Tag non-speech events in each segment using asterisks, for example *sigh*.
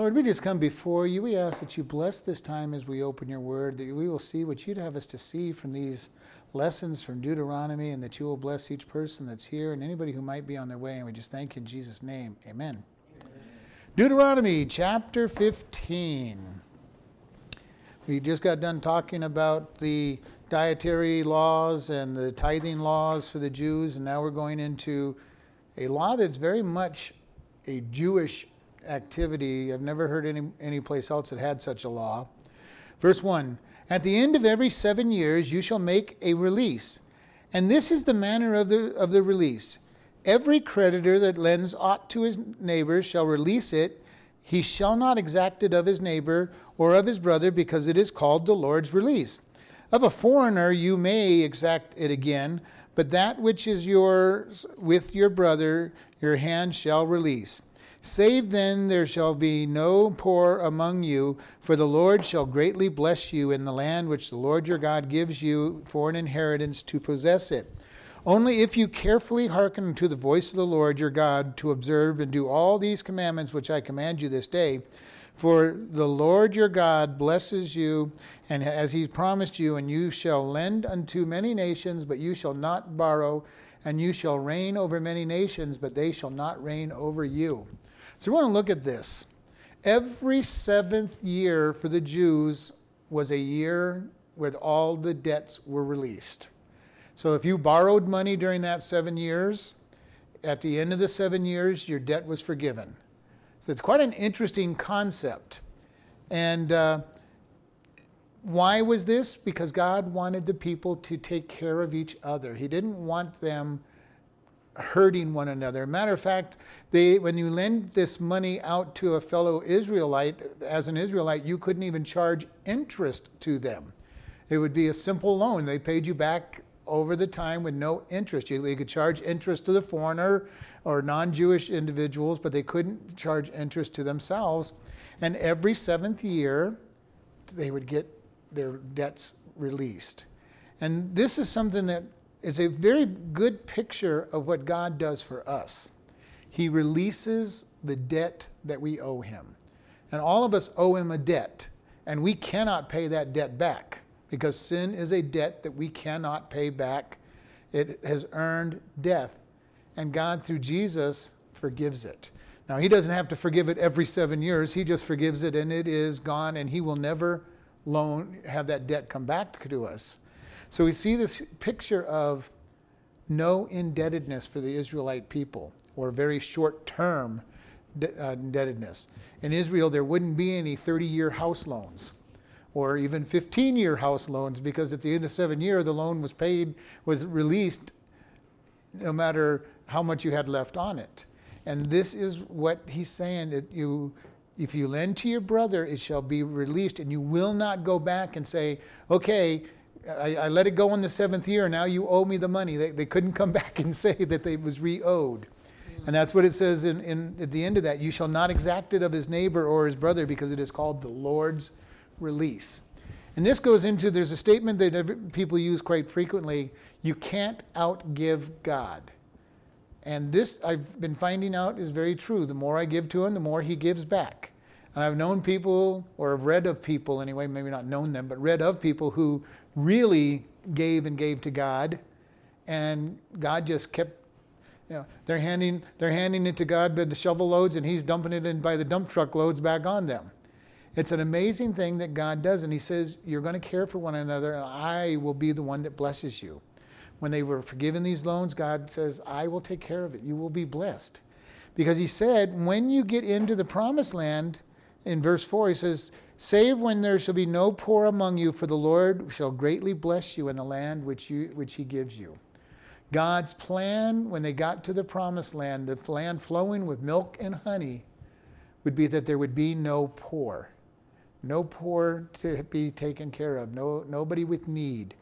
Lord, we just come before you. We ask that you bless this time as we open your word, that we will see what you'd have us to see from these lessons from Deuteronomy, and that you will bless each person that's here and anybody who might be on their way. And we just thank you in Jesus' name. Amen. Amen. Deuteronomy chapter 15. We just got done talking about the dietary laws and the tithing laws for the Jews, and now we're going into a law that's very much a Jewish activity. I've never heard any, any place else that had such a law. Verse 1 At the end of every seven years, you shall make a release. And this is the manner of the, of the release. Every creditor that lends aught to his neighbor shall release it. He shall not exact it of his neighbor or of his brother, because it is called the Lord's release. Of a foreigner you may exact it again, but that which is yours with your brother, your hand shall release. Save then there shall be no poor among you, for the Lord shall greatly bless you in the land which the Lord your God gives you for an inheritance to possess it. Only if you carefully hearken to the voice of the Lord your God to observe and do all these commandments which I command you this day, for the Lord your God blesses you, and as he promised you, and you shall lend unto many nations, but you shall not borrow, and you shall reign over many nations, but they shall not reign over you. So we want to look at this. Every seventh year for the Jews was a year where all the debts were released. So if you borrowed money during that seven years, at the end of the seven years, your debt was forgiven. So it's quite an interesting concept. And uh, why was this? Because God wanted the people to take care of each other. He didn't want them hurting one another. Matter of fact, they, when you lend this money out to a fellow Israelite, as an Israelite, you couldn't even charge interest to them. It would be a simple loan. They paid you back over the time with no interest. You, could charge interest to the foreigner or non Jewish individuals, but they couldn't charge interest to themselves. And every seventh year, they would get their debts released. And this is something that it's a very good picture of what God does for us. He releases the debt that we owe him. And all of us owe him a debt, and we cannot pay that debt back because sin is a debt that we cannot pay back. It has earned death, and God, through Jesus, forgives it. Now, He doesn't have to forgive it every seven years, He just forgives it, and it is gone, and He will never loan, have that debt come back to us. So we see this picture of no indebtedness for the Israelite people, or very short term uh, indebtedness. In Israel, there wouldn't be any 30 year house loans or even 15 year house loans because at the end of seven year the loan was paid was released no matter how much you had left on it and this is what he's saying that you if you lend to your brother it shall be released and you will not go back and say okay I, I, let it go in the seventh year. Now you owe me the money. They, they couldn't come *laughs* back and say that it was re-owed. Mm. And that's what it says in, in, at the end of that. You shall not exact it of his neighbor or his brother because it is called the Lord's release. And this goes into there's a statement that people use quite frequently you can't outgive God. And this I've been finding out is very true. The more I give to him, the more he gives back. And I've known people, or have read of people anyway, maybe not known them, but read of people who really gave and gave to God, and God just kept. You know, they're handing they're handing it to God by the shovel loads, and He's dumping it in by the dump truck loads back on them. It's an amazing thing that God does, and He says, "You're going to care for one another, and I will be the one that blesses you." When they were forgiven these loans, God says, "I will take care of it. You will be blessed," because He said, "When you get into the promised land." In verse four, He says Save when there shall be no poor among you, for the Lord shall greatly bless you in the land which, you, which he gives you. God's plan when they got to the promised land, the land flowing with milk and honey, would be that there would be no poor. No poor to be taken care of, no, nobody with need.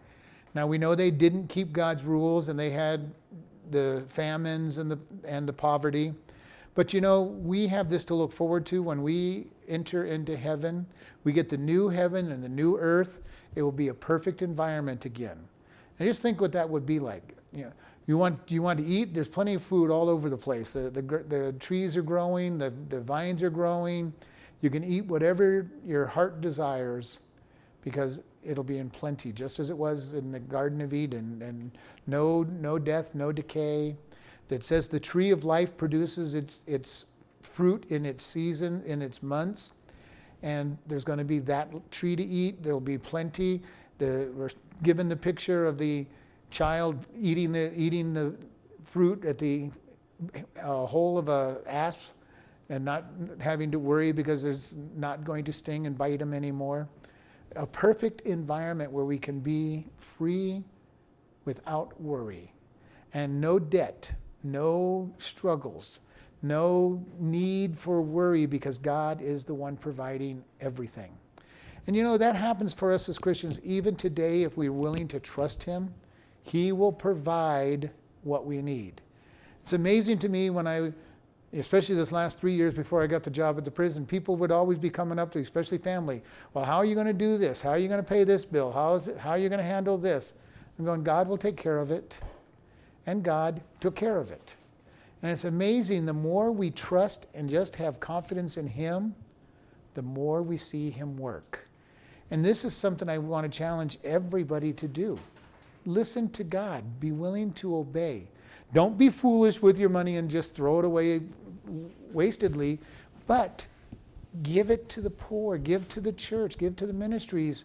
Now we know they didn't keep God's rules and they had the famines and the, and the poverty. But you know, we have this to look forward to when we enter into heaven. We get the new heaven and the new earth. It will be a perfect environment again. And just think what that would be like. You know, you want you want to eat. There's plenty of food all over the place. The the, the trees are growing. The the vines are growing. You can eat whatever your heart desires because it'll be in plenty, just as it was in the Garden of Eden, and no, no death, no decay. That says the tree of life produces its, its fruit in its season, in its months, and there's going to be that tree to eat. There'll be plenty. The, we're given the picture of the child eating the, eating the fruit at the uh, hole of a asp and not having to worry because there's not going to sting and bite them anymore a perfect environment where we can be free without worry and no debt, no struggles, no need for worry because God is the one providing everything. And you know, that happens for us as Christians even today if we're willing to trust Him. He will provide what we need. It's amazing to me when I especially this last three years before I got the job at the prison, people would always be coming up to, especially family. Well, how are you going to do this? How are you going to pay this bill? How is it, how are you going to handle this? I'm going, God will take care of it. And God took care of it. And it's amazing, the more we trust and just have confidence in Him, the more we see Him work. And this is something I want to challenge everybody to do. Listen to God, be willing to obey. Don't be foolish with your money and just throw it away wastedly, but give it to the poor, give to the church, give to the ministries.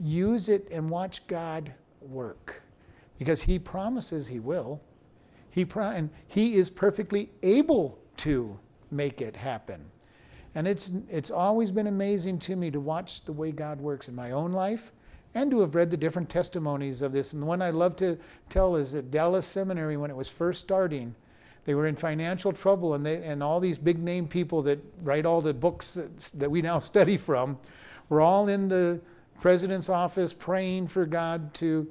Use it and watch God work because He promises He will. He and He is perfectly able to make it happen. And it's, it's always been amazing to me to watch the way God works in my own life and to have read the different testimonies of this. And the one I love to tell is at Dallas Seminary when it was first starting. They were in financial trouble, and, they, and all these big name people that write all the books that, that we now *laughs* study from were all in the president's office praying for God to,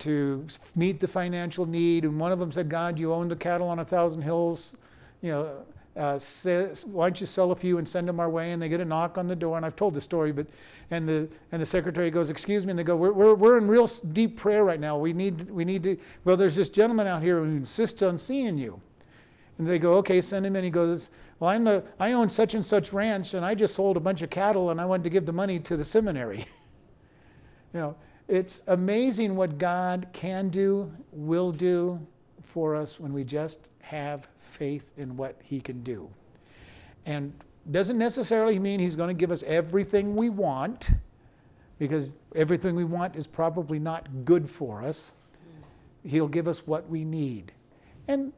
to meet the financial need. And one of them said, God, you own the cattle on a thousand hills. You know, uh, says, why don't you sell a few and send them our way? And they get a knock on the door, and I've told the story, but and the and the secretary goes, excuse me, and they go, we're, we're, we're in real deep prayer right now. We need we need to. Well, there's this gentleman out here who insists on seeing you, and they go, okay, send him in. He goes, well, I'm a I own such and such ranch, and I just sold a bunch of cattle, and I wanted to give the money to the seminary. *laughs* you know, it's amazing what God can do, will do for us when we just have faith in what He can do. And doesn't necessarily mean He's going to give us everything we want, because everything we want is probably not good for us. He'll give us what we need. And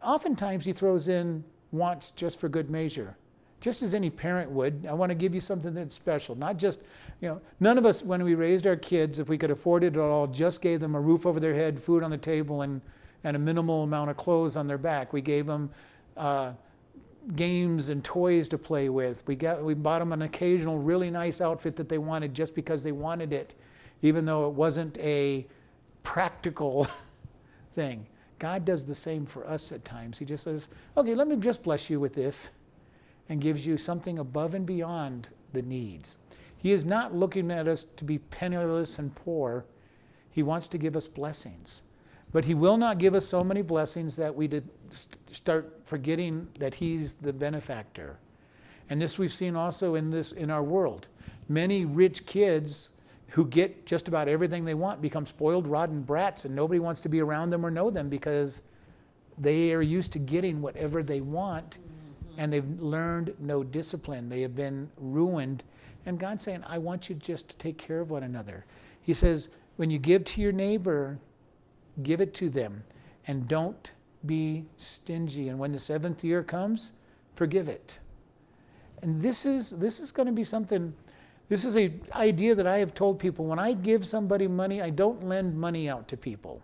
oftentimes He throws in wants just for good measure just as any parent would. I want to give you something that's special. Not just, you know, none of us, when we raised our kids, if we could afford it at all, just gave them a roof over their head, food on the table, and and a minimal amount of clothes on their back. We gave them uh, games and toys to play with. We, got, we bought them an occasional really nice outfit that they wanted just because they wanted it, even though it wasn't a practical *laughs* thing. God does the same for us at times. He just says, okay, let me just bless you with this, and gives you something above and beyond the needs. He is not looking at us to be penniless and poor. He wants to give us blessings. But He will not give us so many blessings that we start forgetting that He's the benefactor. And this we've seen also in this in our world. Many rich kids who get just about everything they want become spoiled, rotten brats, and nobody wants to be around them or know them because they are used to getting whatever they want and they've learned no discipline. They have been ruined. And God's saying, I want you just to take care of one another. He says, when you give to your neighbor, give it to them, and don't be stingy. And when the seventh year comes, forgive it. And this is this is going to be something. This is a idea that I have told people. When I give somebody money, I don't lend money out to people.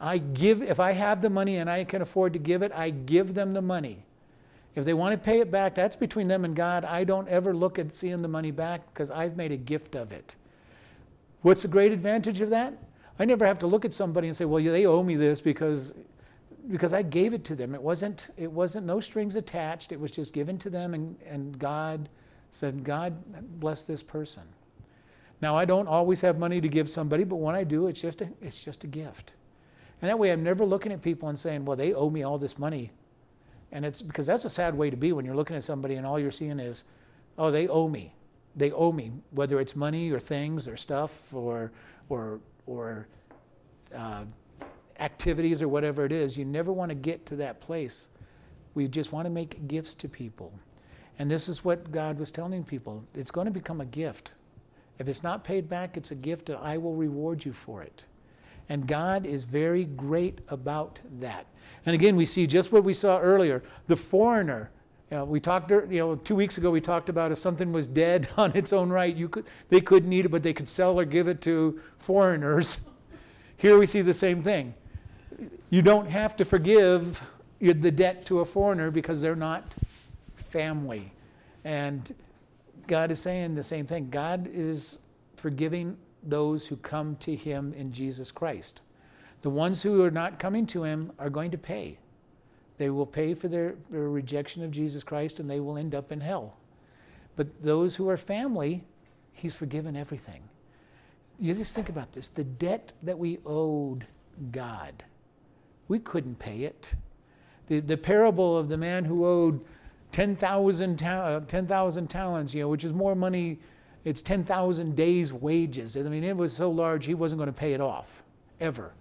I give if I have the money and I can afford to give it, I give them the money. If they want to pay it back, that's between them and God. I don't ever look at seeing the money back because I've made a gift of it. What's the great advantage of that? I never have to look at somebody and say, well, they owe me this because because I gave it to them. It wasn't it wasn't no strings attached. It was just given to them and, and God said, God bless this person. Now I don't always have money to give somebody, but when I do, it's just a, it's just a gift. And that way I'm never looking at people and saying, well, they owe me all this money. And it's because that's a sad way to be when you're looking at somebody and all you're seeing is oh, they owe me. They owe me, whether it's money or things or stuff or, or, or uh, activities or whatever it is. You never want to get to that place. We just want to make gifts to people. And this is what God was telling people it's going to become a gift. If it's not paid back, it's a gift, and I will reward you for it. And God is very great about that. And again, we see just what we saw earlier the foreigner. You know, we talked, you know, two weeks ago we talked about if something was dead *laughs* on its own right, you could, they couldn't eat it, but they could sell or give it to foreigners. *laughs* Here we see the same thing. You don't have to forgive the debt to a foreigner because they're not family. And God is saying the same thing. God is forgiving those who come to Him in Jesus Christ. The ones who are not coming to Him are going to pay. They will pay for their, their rejection of Jesus Christ and they will end up in hell. But those who are family, He's forgiven everything. You just think about this the debt that we owed God, we couldn't pay it. The, the parable of the man who owed 10,000 ta- uh, 10, talents, you know, which is more money. It's 10,000 days' wages. I mean, it was so large, he wasn't going to pay it off, ever.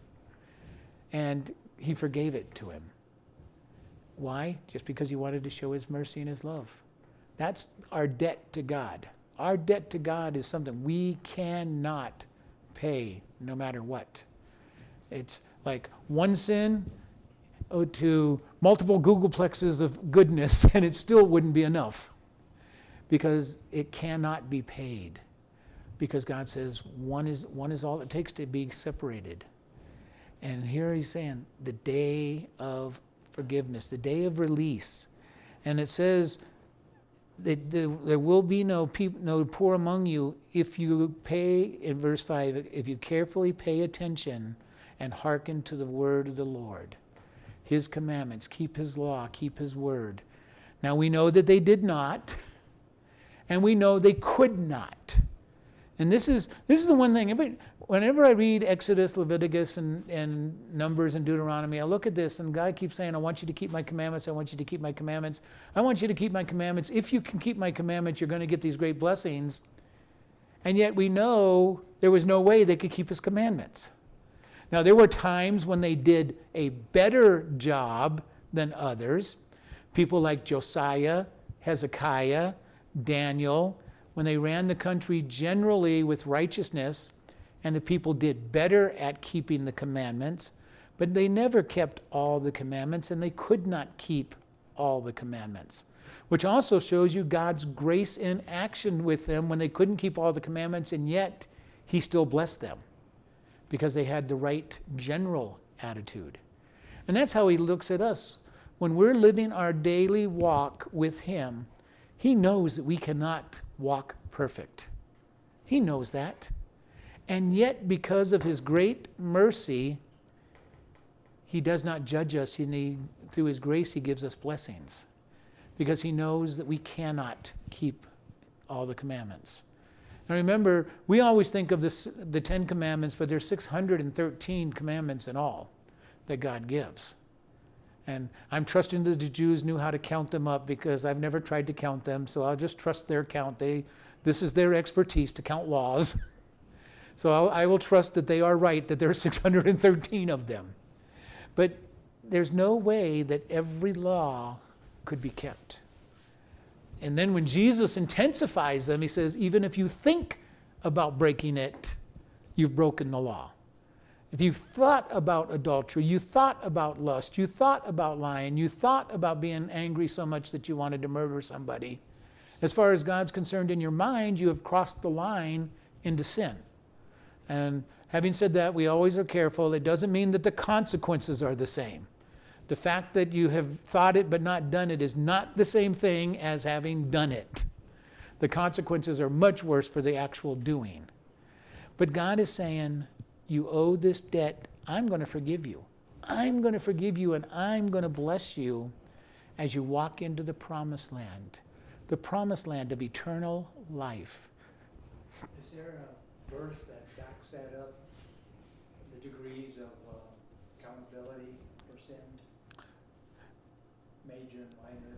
And he forgave it to him. Why? Just because he wanted to show his mercy and his love. That's our debt to God. Our debt to God is something we cannot pay no matter what. It's like one sin oh, to multiple googolplexes of goodness, *laughs* and it still wouldn't be enough because it cannot be paid. Because God says one is, one is all it takes to be separated. And here he's saying the day of forgiveness, the day of release. And it says that there will be no, peop- no poor among you if you pay, in verse 5, if you carefully pay attention and hearken to the word of the Lord his commandments, keep his law, keep his word. Now we know that they did not, *laughs* and we know they could not. And this is this is the one thing. Every, whenever I read Exodus, Leviticus, and, and Numbers and Deuteronomy, I look at this and God keeps saying, I want you to keep my commandments, I want you to keep my commandments. I want you to keep my commandments. If you can keep my commandments, you're going to get these great blessings. And yet we know there was no way they could keep his commandments. Now, there were times when they did a better job than others. People like Josiah, Hezekiah, Daniel, when they ran the country generally with righteousness, and the people did better at keeping the commandments, but they never kept all the commandments, and they could not keep all the commandments. Which also shows you God's grace in action with them when they couldn't keep all the commandments, and yet He still blessed them because they had the right general attitude. And that's how he looks at us. When we're living our daily walk with him, he knows that we cannot walk perfect. He knows that. And yet, because of his great mercy, he does not judge us. He, through his grace, he gives us blessings because he knows that we cannot keep all the commandments. Now remember, we always think of this, the Ten Commandments, but there's 613 commandments in all that God gives. And I'm trusting that the Jews knew how to count them up because I've never tried to count them, so I'll just trust their count. They, this is their expertise to count laws. *laughs* so I'll, I will trust that they are right, that there are *laughs* 613 of them. But there's no way that every law could be kept. And then when Jesus intensifies them, he says, even if you think about breaking it, you've broken the law. If you thought about adultery, you thought about lust, you thought about lying, you thought about being angry so much that you wanted to murder somebody, as far as God's concerned in your mind, you have crossed the line into sin. And having said that, we always are careful. It doesn't mean that the consequences are the same. The fact that you have thought it but not done it is not the same thing as having done it. The consequences are much worse for the actual doing. But God is saying, You owe this debt. I'm going to forgive you. I'm going to forgive you and I'm going to bless you as you walk into the promised land, the promised land of eternal life. Is there a verse that backs that up? The degrees of uh, accountability for sin? major and minor?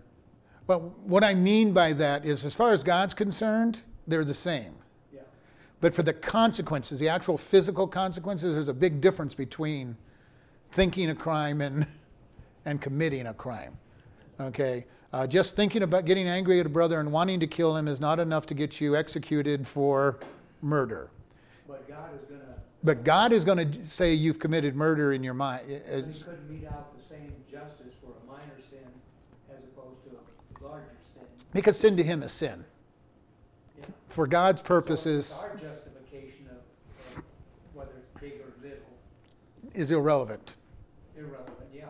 But what I mean by that is, as far as God's concerned, they're the same. But for the consequences, the actual physical consequences, there's a big difference between thinking a crime and, *laughs* and committing a crime. Okay? Uh, just thinking about getting angry at a brother and wanting to kill him is not enough to get you executed for murder. But God is gonna, But God is going to say you've committed murder in your mind. he couldn't mete out the same justice for a minor sin as opposed to a larger sin. Because sin to him is sin. Yeah. For God's So purposes our justification of, of whether it's big or little, is irrelevant. irrelevant, yeah.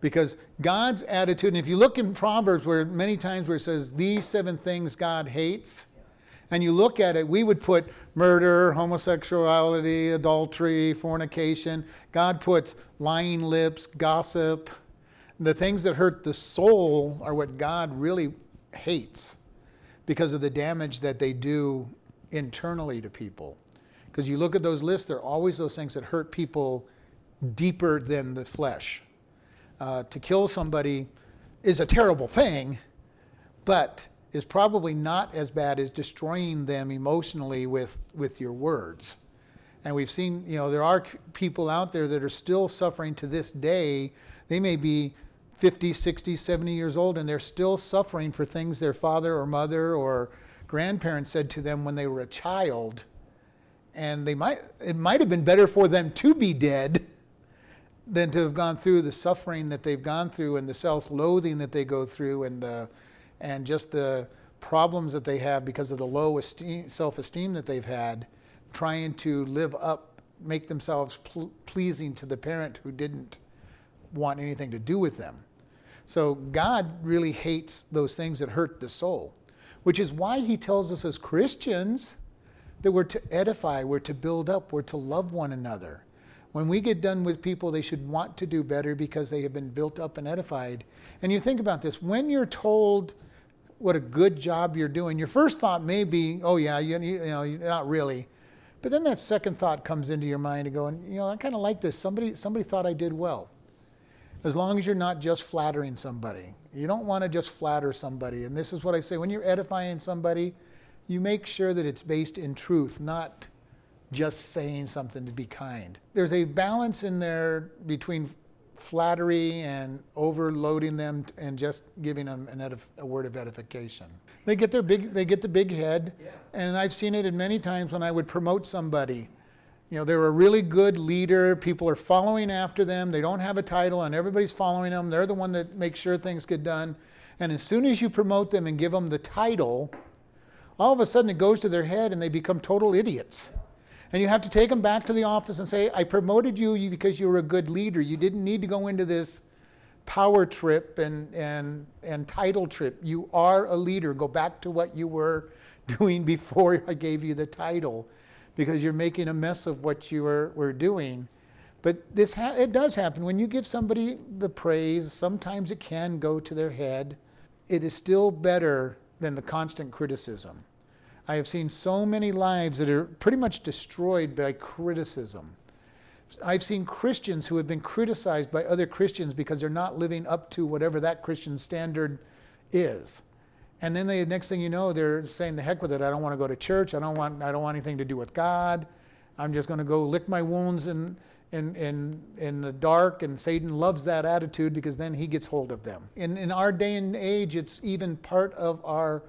Because God's attitude, and if you look in Proverbs where many times where it says these seven things God hates, and you look at it, we would put murder, homosexuality, adultery, fornication. God puts lying lips, gossip. The things that hurt the soul are what God really hates because of the damage that they do internally to people. Because you look at those lists, they're always those things that hurt people deeper than the flesh. Uh, to kill somebody is a terrible thing, but is probably not as bad as destroying them emotionally with, with your words. And we've seen, you know, there are people out there that are still suffering to this day. They may be 50, 60, 70 years old, and they're still suffering for things their father or mother or grandparents said to them when they were a child. And they might, it might have been better for them to be dead *laughs* than to have gone through the suffering that they've gone through and the self-loathing that they go through and the, and just the problems that they have because of the low esteem, self-esteem that they've had trying to live up make themselves pl- pleasing to the parent who didn't want anything to do with them so god really hates those things that hurt the soul which is why he tells us as christians that we're to edify we're to build up we're to love one another when we get done with people, they should want to do better because they have been built up and edified. And you think about this when you're told what a good job you're doing, your first thought may be, oh, yeah, you, you know, not really. But then that second thought comes into your mind and going, you know, I kind of like this. Somebody, somebody thought I did well. As long as you're not just flattering somebody. You don't want to just flatter somebody. And this is what I say when you're edifying somebody, you make sure that it's based in truth, not just saying something to be kind. There's a balance in there between flattery and overloading them and just giving them an edif- a word of edification. They get their big they get the big head Yeah. and I've seen it in many times when I would promote somebody. You know, they're a really good leader, people are following after them, they don't have a title and everybody's following them. They're the one that makes sure things get done. And as soon as you promote them and give them the title, all of a sudden it goes to their head and they become total idiots. And you have to take them back to the office and say, I promoted you because you were a good leader. You didn't need to go into this power trip and, and, and title trip. You are a leader. Go back to what you were *laughs* doing before I gave you the title because you're making a mess of what you were, were doing. But this ha- it does happen. When you give somebody the praise, sometimes it can go to their head. It is still better than the constant criticism. I have seen so many lives that are pretty much destroyed by criticism. I've seen Christians who have been criticized by other Christians because they're not living up to whatever that Christian standard is. And then the next thing you know, they're saying, "The heck with it! I don't want to go to church. I don't want. I don't want anything to do with God. I'm just going to go lick my wounds in in in in the dark." And Satan loves that attitude because then he gets hold of them. In in our day and age, it's even part of our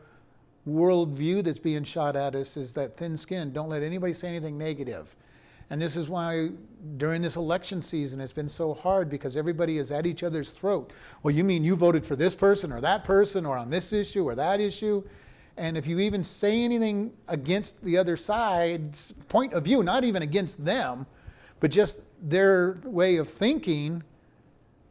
worldview that's being shot at us is that thin skin. Don't let anybody say anything negative. And this is why during this election season it's been so hard because everybody is at each other's throat. Well, you mean you voted for this person or that person or on this issue or that issue? And if you even say anything against the other side's point of view, not even against them, but just their way of thinking,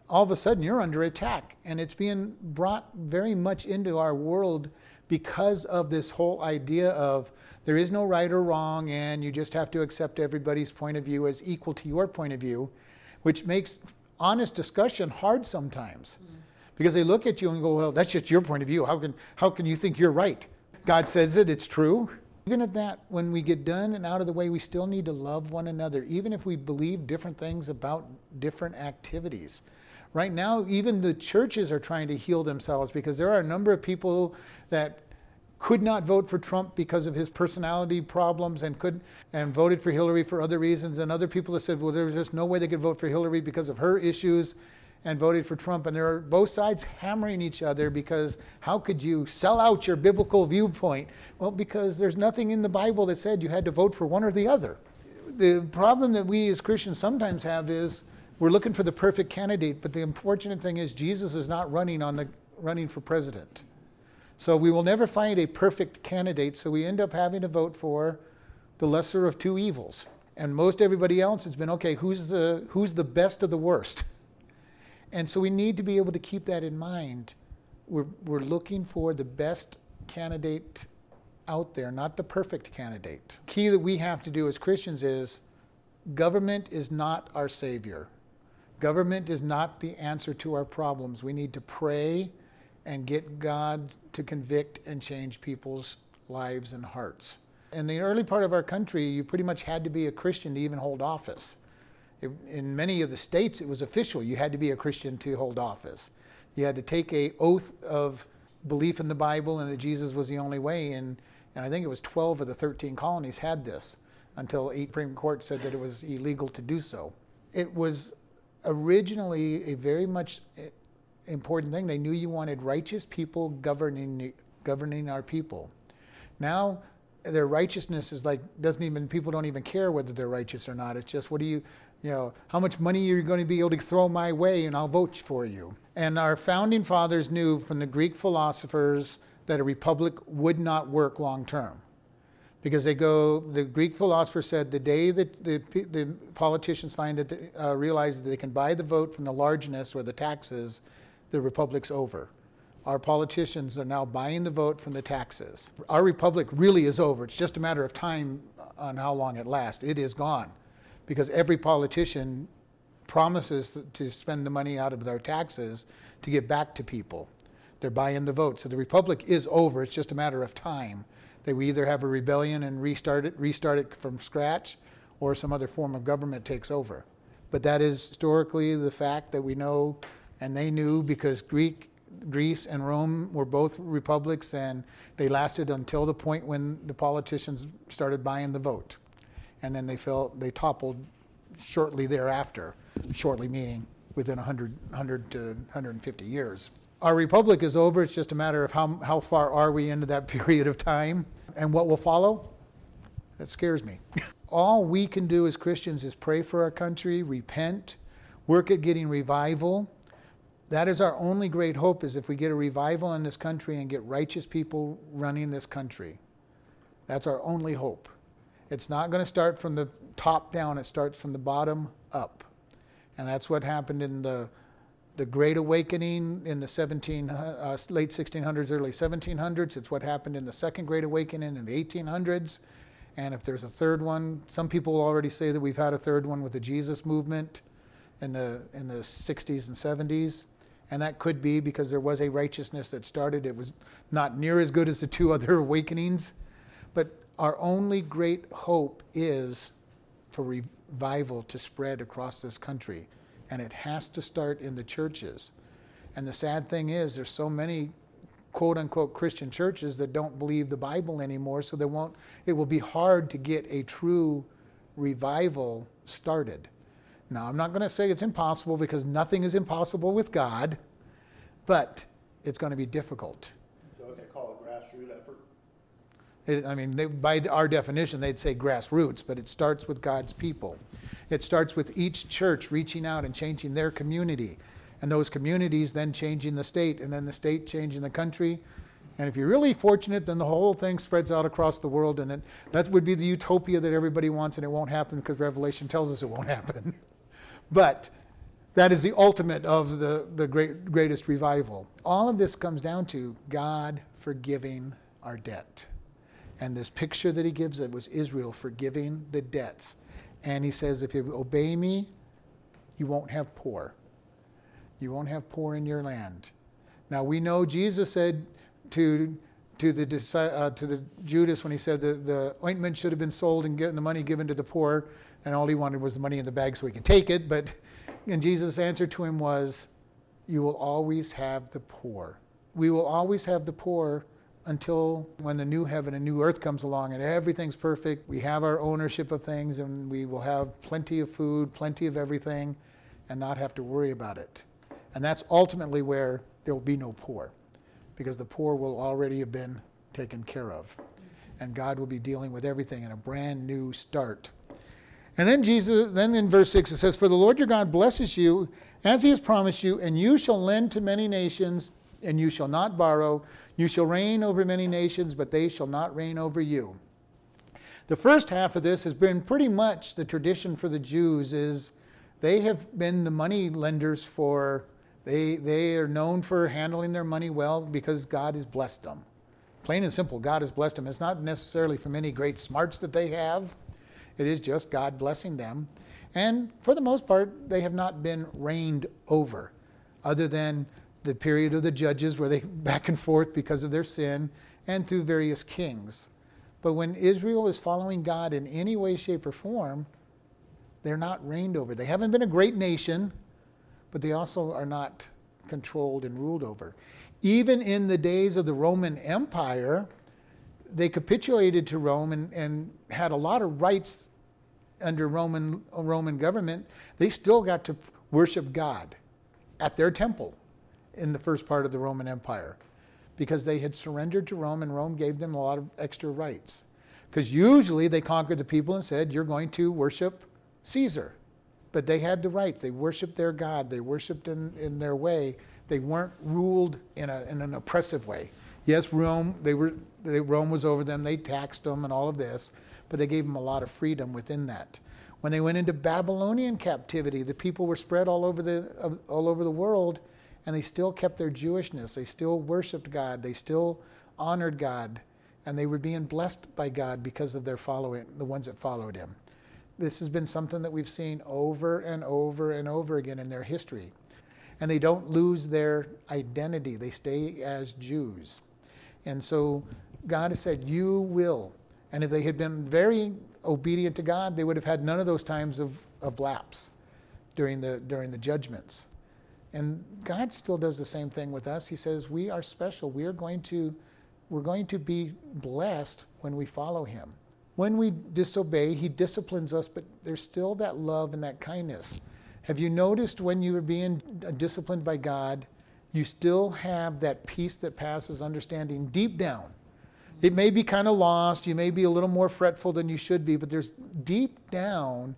all of a sudden you're under attack. And it's being brought very much into our world because of this whole idea of there is no right or wrong and you just have to accept everybody's point of view as equal to your point of view, which makes honest discussion hard sometimes. Mm-hmm. Because they look at you and go, well, that's just your point of view. How can, how can you think you're right? God says it, it's true. Even at that, when we get done and out of the way, we still need to love one another, even if we believe different things about different activities. Right now, even the churches are trying to heal themselves because there are a number of people that could not vote for Trump because of his personality problems and could and voted for Hillary for other reasons. And other people have said well there was just no way they could vote for Hillary because of her issues and voted for Trump. And there are both sides hammering each other because how could you sell out your biblical viewpoint? Well because there's nothing in the Bible that said you had to vote for one or the other. The problem that we as Christians sometimes have is we're looking for the perfect candidate but the unfortunate thing is Jesus is not running on the running for president so we will never find a perfect candidate, so we end up having to vote for the lesser of two evils. And most everybody else has been okay, who's the, who's the best of the worst? And so we need to be able to keep that in mind. We're, we're looking for the best candidate out there, not the perfect candidate. Key that we have to do as Christians is government is not our savior. Government is not the answer to our problems. We need to pray and get God to convict and change people's lives and hearts. In the early part of our country, you pretty much had to be a Christian to even hold office. It, in many of the states, it was official. You had to be a Christian to hold office. You had to take a oath of belief in the Bible and that Jesus was the only way. And, and I think it was 12 of the 13 colonies had this until a Supreme Court said that it was illegal to do so. It was originally a very much important thing. They knew you wanted righteous people governing governing our people. Now their righteousness is like doesn't even people don't even care whether they're righteous or not. It's just what do you you know how much money are you going to be able to throw my way and I'll vote for you. And our founding fathers knew from the Greek philosophers that a republic would not work long term. Because they go, the Greek philosopher said the day that the, the politicians find it, uh, realize that they can buy the vote from the largeness or the taxes, the republic's over. Our politicians are now buying the vote from the taxes. Our republic really is over. It's just a matter of time on how long it lasts. It is gone because every politician promises to spend the money out of their taxes to give back to people. They're buying the vote. So the republic is over. It's just a matter of time. That we either have a rebellion and restart it, restart it from scratch, or some other form of government takes over. But that is historically the fact that we know and they knew because Greek, Greece and Rome were both republics, and they lasted until the point when the politicians started buying the vote, and then they fell, they toppled shortly thereafter. Shortly meaning within 100, 100 to 150 years. Our republic is over. It's just a matter of how, how far are we into that *laughs* period of time and what will follow. That scares me. *laughs* All we can do as Christians is pray for our country, repent, work at getting revival, that is our only great hope is if we get a revival in this country and get righteous people running this country. That's our only hope. It's not going to start from the top down, it starts from the bottom up. And that's what happened in the, the Great Awakening in the 17, uh, late 1600s, early 1700s. It's what happened in the Second Great Awakening in the 1800s. And if there's a third one, some people already say that we've had a third one with the Jesus movement in the, in the 60s and 70s. And that could be because there was a righteousness that started. It was not near as good as the two *laughs* other awakenings. But our only great hope is for revival to spread across this country. And it has to start in the churches. And the sad thing is, there's so many quote unquote Christian churches that don't believe the Bible anymore, so there won't, it will be hard to get a true revival started. Now, I'm not going to say it's impossible because nothing is impossible with God, but it's going to be difficult. So what they call a grassroots effort? It, I mean, they, by our definition, they'd say grassroots, but it starts with God's people. It starts with each church reaching out and changing their community, and those communities then changing the state, and then the state changing the country. And if you're really fortunate, then the whole thing spreads out across the world, and it, that would be the utopia that everybody wants, and it won't happen because Revelation tells us it won't happen. *laughs* But that is the ultimate of the, the great, greatest revival. All of this comes down to God forgiving our debt. And this picture that he gives it was Israel forgiving the debts. And he says, if you obey me, you won't have poor. You won't have poor in your land. Now we know Jesus said to to the uh, to the Judas when he said the, the ointment should have been sold and getting the money given to the poor and all he wanted was the money in the bag so he could take it. But and Jesus' answer to him was, you will always have the poor. We will always have the poor until when the new heaven and new earth comes along and everything's perfect. We have our ownership of things and we will have plenty of food, plenty of everything, and not have to worry about it. And that's ultimately where there will be no poor, because the poor will already have been taken care of. And God will be dealing with everything in a brand new start. And then Jesus, then in verse 6 it says, For the Lord your God blesses you as he has promised you, and you shall lend to many nations, and you shall not borrow. You shall reign over many nations, but they shall not reign over you. The first half of this has been pretty much the tradition for the Jews is they have been the money lenders for they they are known for handling their money well because God has blessed them. Plain and simple, God has blessed them. It's not necessarily from any great smarts that they have. It is just God blessing them. And for the most part, they have not been reigned over, other than the period of the judges where they *laughs* back and forth because of their sin and through various kings. But when Israel is following God in any way, shape, or form, they're not reigned over. They haven't been a great nation, but they also are not controlled and ruled over. Even in the days of the Roman Empire, they capitulated to Rome and, and had a lot of rights under Roman, Roman government. They still got to worship God at their temple in the first part of the Roman Empire because they had surrendered to Rome and Rome gave them a lot of extra rights. Because usually they conquered the people and said, You're going to worship Caesar. But they had the right. They worshiped their God. They worshiped in, in their way. They weren't ruled in, a, in an oppressive way. Yes, Rome, they were, they, Rome was over them. They taxed them and all of this, but they gave them a lot of freedom within that. When they went into Babylonian captivity, the people were spread all over the, all over the world, and they still kept their Jewishness. They still worshiped God. They still honored God, and they were being blessed by God because of their following, the ones that followed Him. This has been something that we've seen over and over and over again in their history. And they don't lose their identity, they stay as Jews. And so God has said, You will. And if they had been very obedient to God, they would have had none of those times of, of lapse during the, during the judgments. And God still does the same thing with us. He says, We are special. We are going to, we're going to be blessed when we follow Him. When we disobey, He disciplines us, but there's still that love and that kindness. Have you noticed when you are being disciplined by God, you still have that peace that passes understanding deep down? It may be kind of lost, you may be a little more fretful than you should be, but there's deep down,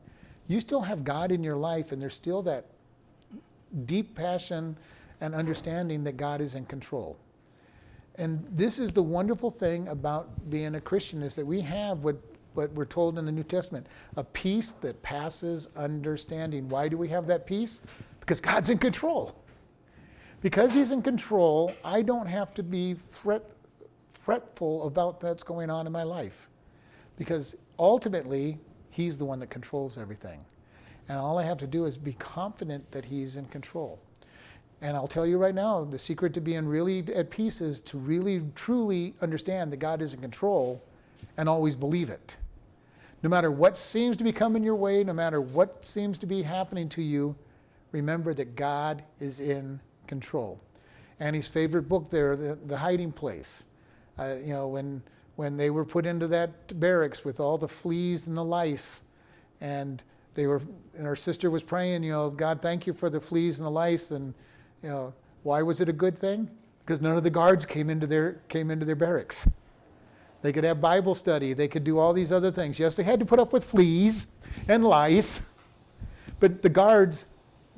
you still have God in your life, and there's still that deep passion and understanding that God is in control. And this is the wonderful thing about being a Christian is that we have what what we're told in the New Testament a peace that passes understanding. Why do we have that peace? Because God's in control. Because He's in control, I don't have to be threat, fretful about what's going on in my life. Because ultimately, He's the one that controls everything. And all I have to do is be confident that He's in control. And I'll tell you right now, the secret to being really at peace is to really, truly understand that God is in control and always believe it. No matter what seems to be coming your way, no matter what seems to be happening to you, remember that God is in control. Annie's favorite book there, The, the Hiding Place. Uh, you know, when, when they were put into that barracks with all the fleas and the lice, and they were, and her sister was praying, you know, God, thank you for the fleas and the lice, and you know, why was it a good thing? Because none of the guards came into their came into their barracks. They could have Bible study. They could do all these other things. Yes, they had to put up with fleas and lice, but the guards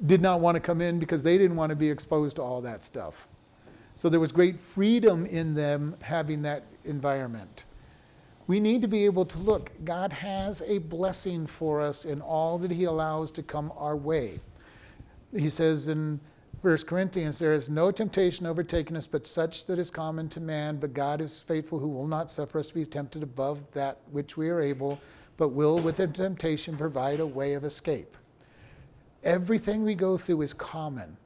did not want to come in because they didn't want to be exposed to all that stuff. So there was great freedom in them having that environment. We need to be able to look. God has a blessing for us in all that He allows to come our way. He says in 1 Corinthians, there is no temptation overtaken us but such that is common to man, but God is faithful who will not suffer us to be tempted above that which we are able, but will with the temptation provide a way of escape. Everything we go through is common.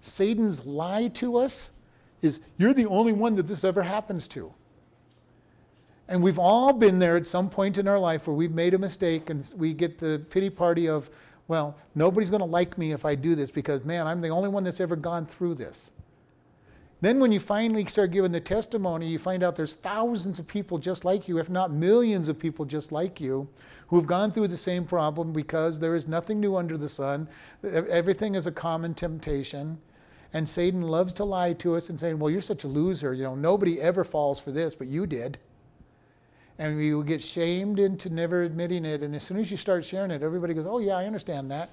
Satan's lie to us is, you're the only one that this ever happens to. And we've all been there at some point in our life where we've made a mistake and we get the pity party of, well, nobody's going to like me if I do this because, man, I'm the only one that's ever gone through this. Then, when you finally start giving the testimony, you find out there's thousands of people just like you, if not millions of people just like you, who have gone through the same problem because there is nothing new under the sun. Everything is a common temptation. And Satan loves to lie to us and saying, Well, you're such a loser. You know, nobody ever falls for this, but you did. And we will get shamed into never admitting it. And as soon as you start sharing it, everybody goes, Oh, yeah, I understand that.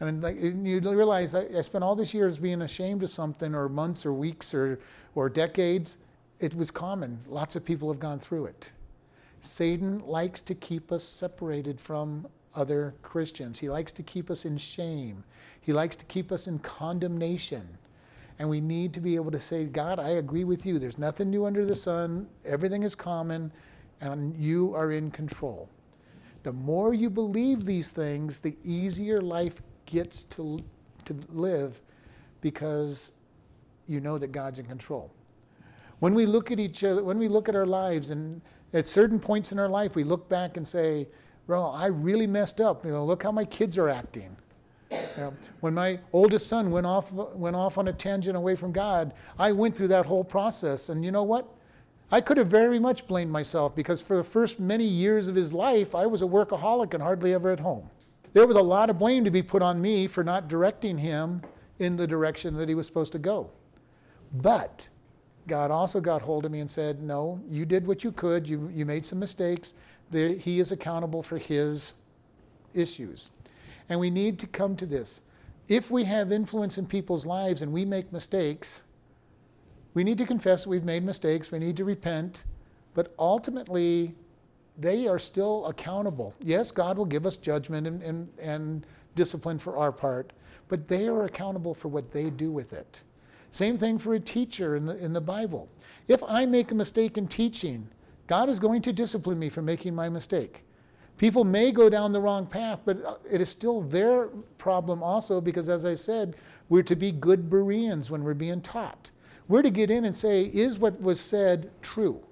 And like you realize I, I spent all these years being ashamed of something, or months, or weeks, or, or decades. It was common. Lots of people have gone through it. Satan likes to keep us separated from other Christians. He likes to keep us in shame. He likes to keep us in condemnation. And we need to be able to say, God, I agree with you. There's nothing new under the sun. Everything is common, and you are in control. The more you believe these things, the easier life gets to, to live because you know that God's in control. When we look at each other, when we look at our lives, and at certain points in our life, we look back and say, Well, I really messed up. You know, look how my kids are acting. When my oldest son went off, went off on a tangent away from God, I went through that whole process. And you know what? I could have very much blamed myself because for the first many years of his life, I was a workaholic and hardly ever at home there was a lot of blame to be put on me for not directing him in the direction that he was supposed to go. But God also got hold of me and said, No, you did what you could. You, you made some mistakes. The, he is accountable for his issues. And we need to come to this. If we have influence in people's lives and we make mistakes, we need to confess that we've made mistakes. We need to repent. But ultimately, they are still accountable. Yes, God will give us judgment and, and, and discipline for our part, but they are accountable for what they do with it. Same thing for a teacher in the, in the Bible. If I make a mistake in teaching, God is going to discipline me for making my mistake. People may go down the wrong path, but uh, it is still their problem also because, as I said, we're to be good Bereans when we're being taught. We're to get in and say, is what was said true?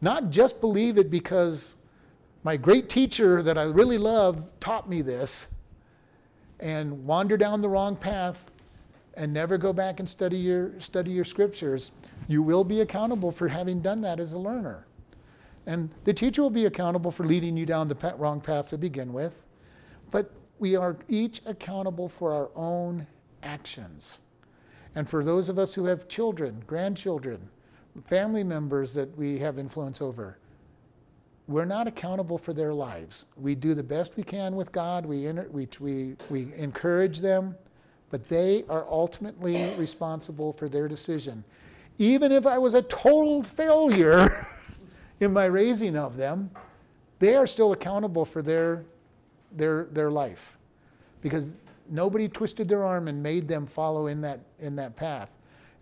Not just believe it because my great teacher that I really love taught me this and wander down the wrong path and never go back and study your, study your scriptures. You will be accountable for having done that as a learner. And the teacher will be accountable for leading you down the wrong path to begin with. But we are each accountable for our own actions. And for those of us who have children, grandchildren, family members that we have influence over, we're not accountable for their lives. We do the best we can with God, we, inter- we, we, we encourage them, but they are ultimately responsible for their decision. Even if I was a total failure *laughs* in my raising of them, they are still accountable for their, their, their life because nobody twisted their arm and made them follow in that, in that path.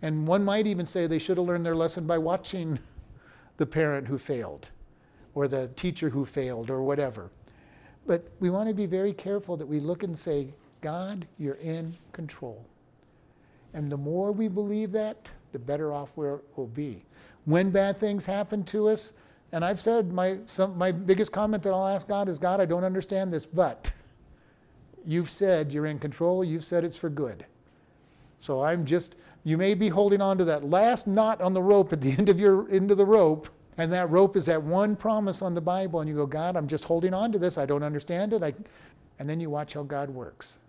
And one might even say they should have learned their lesson by watching *laughs* the parent who failed or the teacher who failed or whatever. But we want to be very careful that we look and say, God, you're in control. And the more we believe that, the better off we'll be. When bad things happen to us, and I've said my, some, my biggest comment that I'll ask God is, God, I don't understand this, but you've said you're in control, you've said it's for good. So I'm just, you may be holding on to that last knot on the rope at the *laughs* end of your end of the rope, and that rope is that one promise on the Bible, and you go, God, I'm just holding on to this. I don't understand it. I, and then you watch how God works.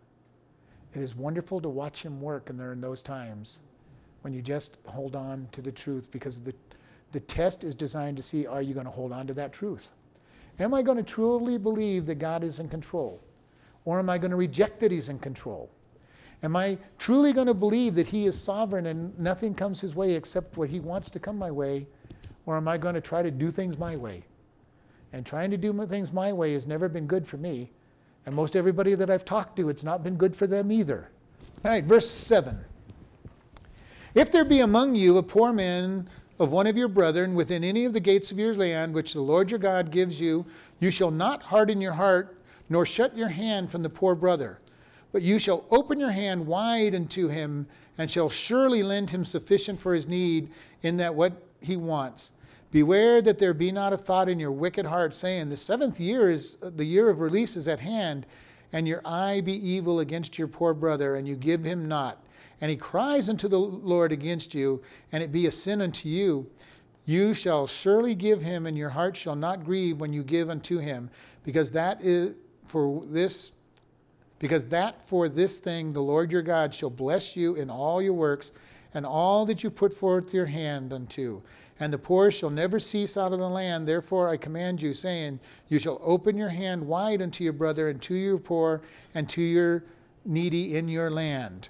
It is wonderful to watch Him work, and there are those times when you just hold on to the truth because the, the test is designed to see are you going to hold on to that truth? Am I going to truly believe that God is in control? Or am I going to reject that He's in control? Am I truly going to believe that He is sovereign and nothing comes His way except what He wants to come my way? Or am I going to try to do things my way? And trying to do things my way has never been good for me. And most everybody that I've talked to, it's not been good for them either. All right, verse 7. If there be among you a poor man of one of your brethren within any of the gates of your land, which the Lord your God gives you, you shall not harden your heart, nor shut your hand from the poor brother but you shall open your hand wide unto him, and shall surely lend him sufficient for his need in that what he wants. Beware that there be not a thought in your wicked heart, saying, The seventh year is the year of release is at hand, and your eye be evil against your poor brother, and you give him not, and he cries unto the Lord against you, and it be a sin unto you, you shall surely give him, and your heart shall not grieve when you give unto him, because that is for this because that for this thing the Lord your God shall bless you in all your works and all that you put forth your hand unto. And the poor shall never cease out of the land. Therefore I command you, saying, You shall open your hand wide unto your brother, and to your poor, and to your needy in your land.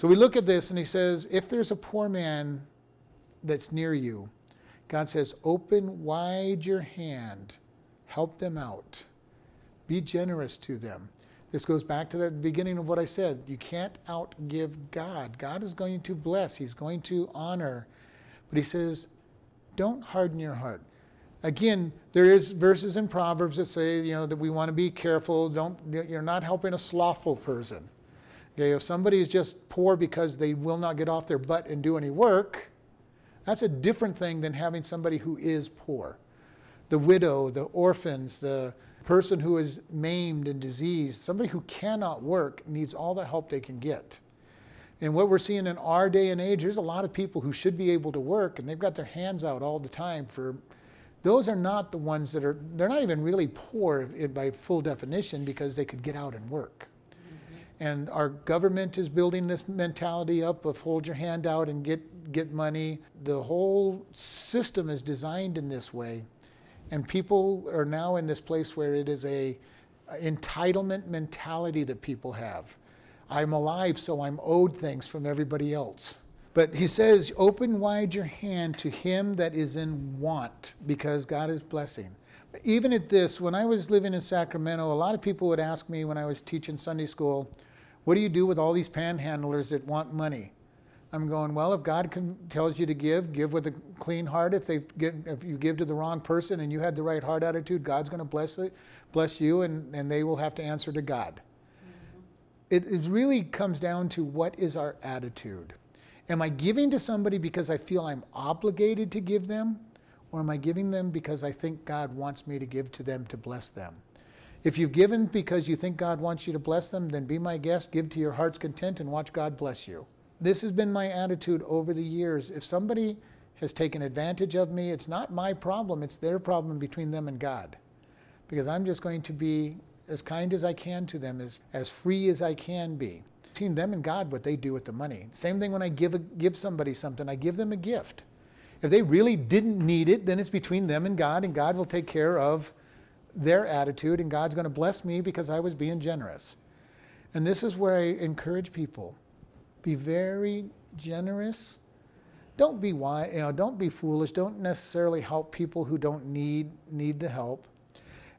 So we look at this, and he says, If there's a poor man that's near you, God says, Open wide your hand, help them out, be generous to them. This goes back to the beginning of what I said. You can't outgive God. God is going to bless, He's going to honor. But He says, don't harden your heart. Again, there is verses in Proverbs that say, you know, that we want to be careful. Don't you're not helping a slothful person. Okay, if somebody is just poor because they will not get off their butt and do any work, that's a different thing than having somebody who is poor. The widow, the orphans, the person who is maimed and diseased, somebody who cannot work, needs all the help they can get. And what we're seeing in our day and age, there's a lot of people who should be able to work and they've got their hands out all the time for those are not the ones that are they're not even really poor eh, by full definition because they could get out and work. And our government is building this mentality up of hold your hand out and get get money. The whole system is designed in this way and people are now in this place where it is a, entitlement mentality that people have. I'm alive, so I'm owed things from everybody else. But he says, Open wide your hand to him that is in want, because God is blessing. Even at this, when I was living in Sacramento, a lot of people would ask me when I was teaching Sunday school, What do you do with all these panhandlers that want money? I'm going, well, if God can, tells you to give, give with a clean heart. If they get, if you give to the wrong person and you had the right heart attitude, God's going to bless it, bless you, and, and they will have to answer to God. Mm-hmm. It, it really comes down to what is our attitude. Am I giving to somebody because I feel I'm obligated to give them, or am I giving them because I think God wants me to give to them to bless them? If you've given because you think God wants you to bless them, then be my guest, give to your heart's content, and watch God bless you this has been my attitude over the years. If somebody has taken advantage of me, it's not my problem, it's their problem between them and God. Because I'm just going to be as kind as I can to them, as, as free as I can be. Between them and God, what they do with the money. Same thing when I give, a, give somebody something, I give them a gift. If they really didn't need it, then it's between them and God, and God will take care of their attitude, and God's going to bless me because I was being generous. And this is where I encourage people be very generous. Don't be wise, you know, don't be foolish. Don't necessarily help people who don't need need the help.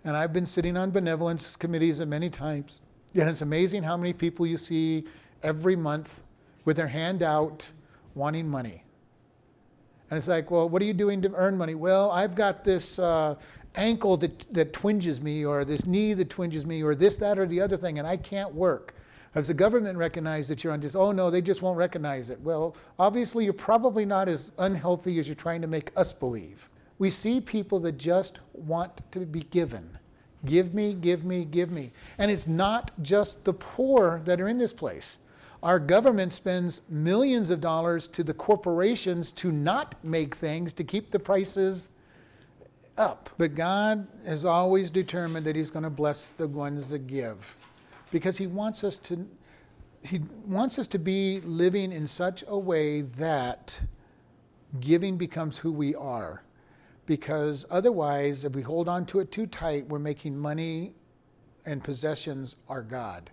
And I've been sitting on benevolence committees many times. And it's amazing how many people you see every month with their hand out wanting money. And it's like, well, what are you doing to earn money? Well, I've got this uh, ankle that, that twinges me, or this knee that twinges me, or this, that, or the other thing, and I can't work. Has the government recognized that you're on just, oh no, they just won't recognize it? Well, obviously, you're probably not as unhealthy as you're trying to make us believe. We see people that just want to be given. Give me, give me, give me. And it's not just the poor that are in this place. Our government spends millions of dollars to the corporations to not make things, to keep the prices up. But God has always determined that He's going to bless the ones that give because he wants us to he wants us to be living in such a way that giving becomes who we are. Because otherwise, if we hold on to it too tight, we're making money and possessions our God.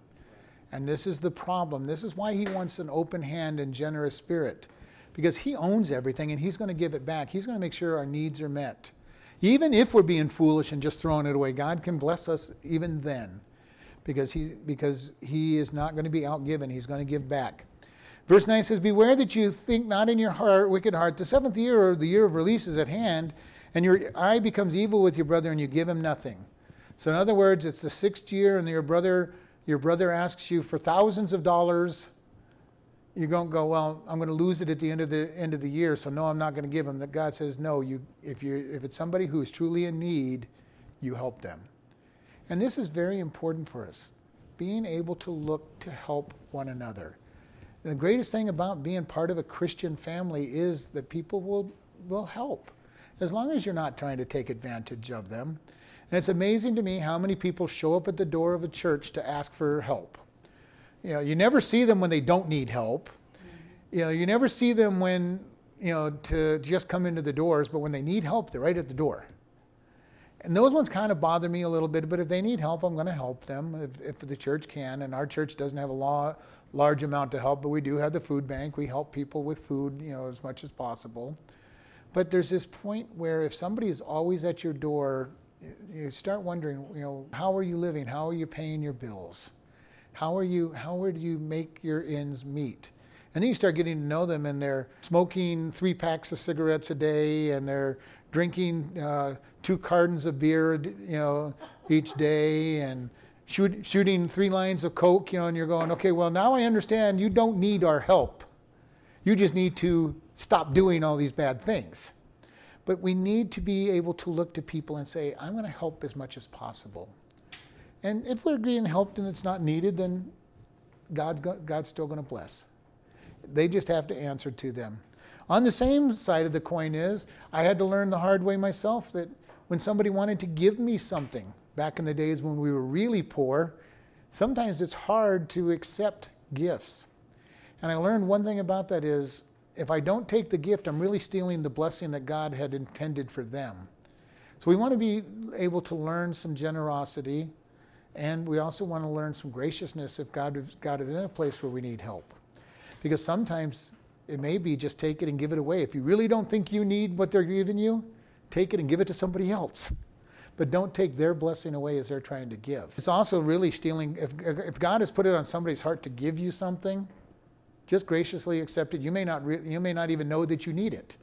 And this is the problem. This is why he wants an open hand and generous spirit. Because he owns everything and he's going to give it back. He's going to make sure our needs are met. Even if we're being foolish and just throwing it away, God can bless us even then because he, because he is not going to be outgiven. He's going to give back. Verse 9 says, Beware that you think not in your heart, wicked heart, the seventh year or the year of release is at hand, and your eye becomes evil with your brother, and you give him nothing. So in other words, it's the sixth year, and your brother, your brother asks you for thousands of dollars. You don't go, well, I'm going to lose it at the end of the end of the year, so no, I'm not going to give them. That God says, no, you if you if it's somebody who is truly in need, you help them. And this is very important for us. being able to look to help one another. The greatest thing about being part of a Christian family is that people will, will help, as long as you're not trying to take advantage of them. And it's amazing to me how many people show up at the door of a church to ask for help. You know, you never see them when they don't need help. You know, you never see them when, you know, to just come into the doors, but when they need help, they're right at the door. And those ones kind of bother me a little bit, but if they need help, I'm going to help them if, if the church can. And our church doesn't have a law, large amount to help, but we do have the food bank. We help people with food, you know, as much as possible. But there's this point where if somebody is always at your door, you start wondering, you know, how are you living? How are you paying your bills? How are you? How do you make your ends meet? And then you start getting to know them, and they're smoking three packs of cigarettes a day, and they're drinking uh, two cartons of beer, you know, each day, and shoot, shooting three lines of coke, you know, and you're going, okay, well now I understand you don't need our help. You just need to stop doing all these bad things. But we need to be able to look to people and say, I'm going to help as much as possible. And if we're being helped and it's not needed, then God's, God's still going to bless. They just have to answer to them. On the same side of the coin is, I had to learn the hard way myself that when somebody wanted to give me something, back in the days when we were really poor, sometimes it's hard to accept gifts. And I learned one thing about that is if I don't take the gift, I'm really stealing the blessing that God had intended for them. So we want to be able to learn some generosity, and we also want to learn some graciousness if God, God is in a place where we need help. Because sometimes it may be just take it and give it away. If you really don't think you need what they're giving you, take it and give it to somebody else. But don't take their blessing away as they're trying to give. It's also really stealing. If, if God has put it on somebody's heart to give you something, just graciously accept it. You may not, re- you may not even know that you need it.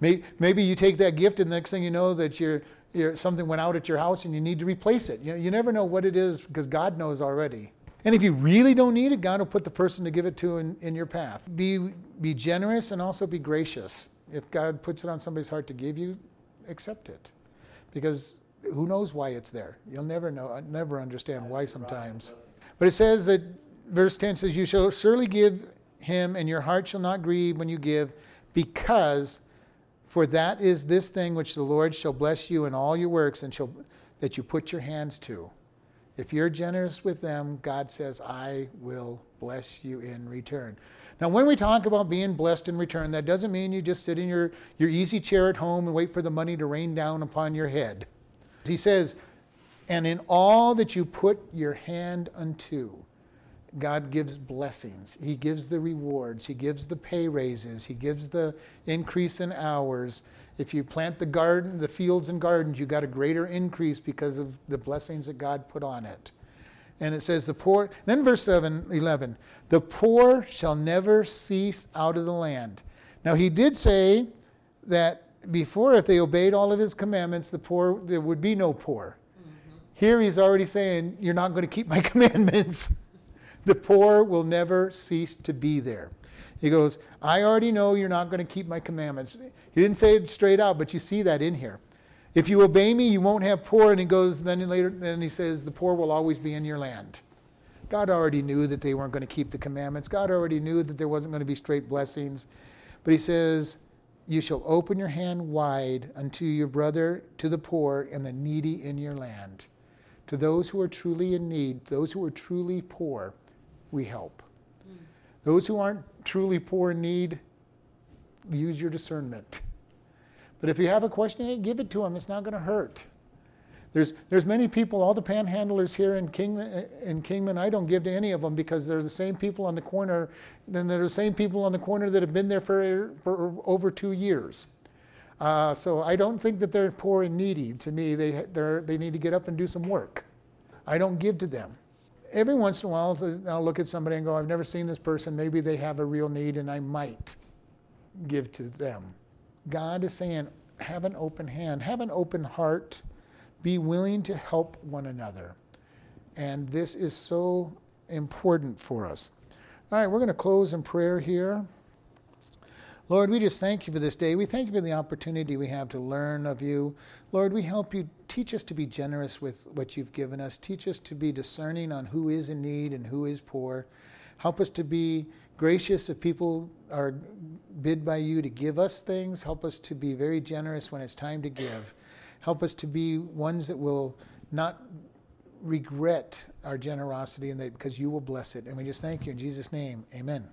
May, maybe you take that gift, and the next thing you know, that you're, you're, something went out at your house and you need to replace it. You, you never know what it is because God knows already. And if you really don't need it, God will put the person to give it to in, in your path. Be, be generous and also be gracious. If God puts it on somebody's heart to give you, accept it. Because who knows why it's there? You'll never know, uh, never understand why sometimes. But it says that, verse 10 says, You shall surely give him, and your heart shall not grieve when you give, because for that is this thing which the Lord shall bless you in all your works and shall that you put your hands to. If you're generous with them, God says, I will bless you in return. Now, when we talk about being blessed in return, that doesn't mean you just sit in your, your easy chair at home and wait for the money to rain down upon your head. He says, and in all that you put your hand unto, God gives blessings. He gives the rewards. He gives the pay raises. He gives the increase in hours. If you plant the garden, the fields and gardens, you got a greater increase because of the blessings that God put on it. And it says the poor, then verse 7, 11, the poor shall never cease out of the land. Now he did say that before, if they obeyed all of his commandments, the poor, there would be no poor. Mm-hmm. Here he's already saying, You're not going to keep my *laughs* commandments. The poor will never cease to be there. He goes, I already know you're not going to keep my commandments. He didn't say it straight out, but you see that in here. If you obey me, you won't have poor. And he goes, then later, then he says, the poor will always be in your land. God already knew that they weren't going to keep the commandments. God already knew that there wasn't going to be straight blessings. But he says, You shall open your hand wide unto your brother, to the poor, and the needy in your land. To those who are truly in need, those who are truly poor, we help. Those who aren't truly poor in need, use your discernment. But if you have a question, give it to them. It's not going to hurt. There's, there's many people, all the panhandlers here in Kingman, in Kingman, I don't give to any of them because they're the same people on the corner, then they're the same people on the corner that have been there for, for over two years. Uh, so I don't think that they're poor and needy. To me, they, they need to get up and do some work. I don't give to them. Every once in a while, I'll look at somebody and go, I've never seen this person. Maybe they have a real need and I might give to them. God is saying, have an open hand, have an open heart be willing to help one another. And this is so important for us. All right, we're going to close in prayer here. Lord, we just thank you for this day. We thank you for the opportunity we have to learn of you. Lord, we help you teach us to be generous with what you've given us. Teach us to be discerning on who is in need and who is poor. Help us to be gracious if people are bid by you to give us things. Help us to be very generous when it's time to give. Help us to be ones that will not regret our generosity and that because you will bless it. And we just thank you in Jesus' name. Amen.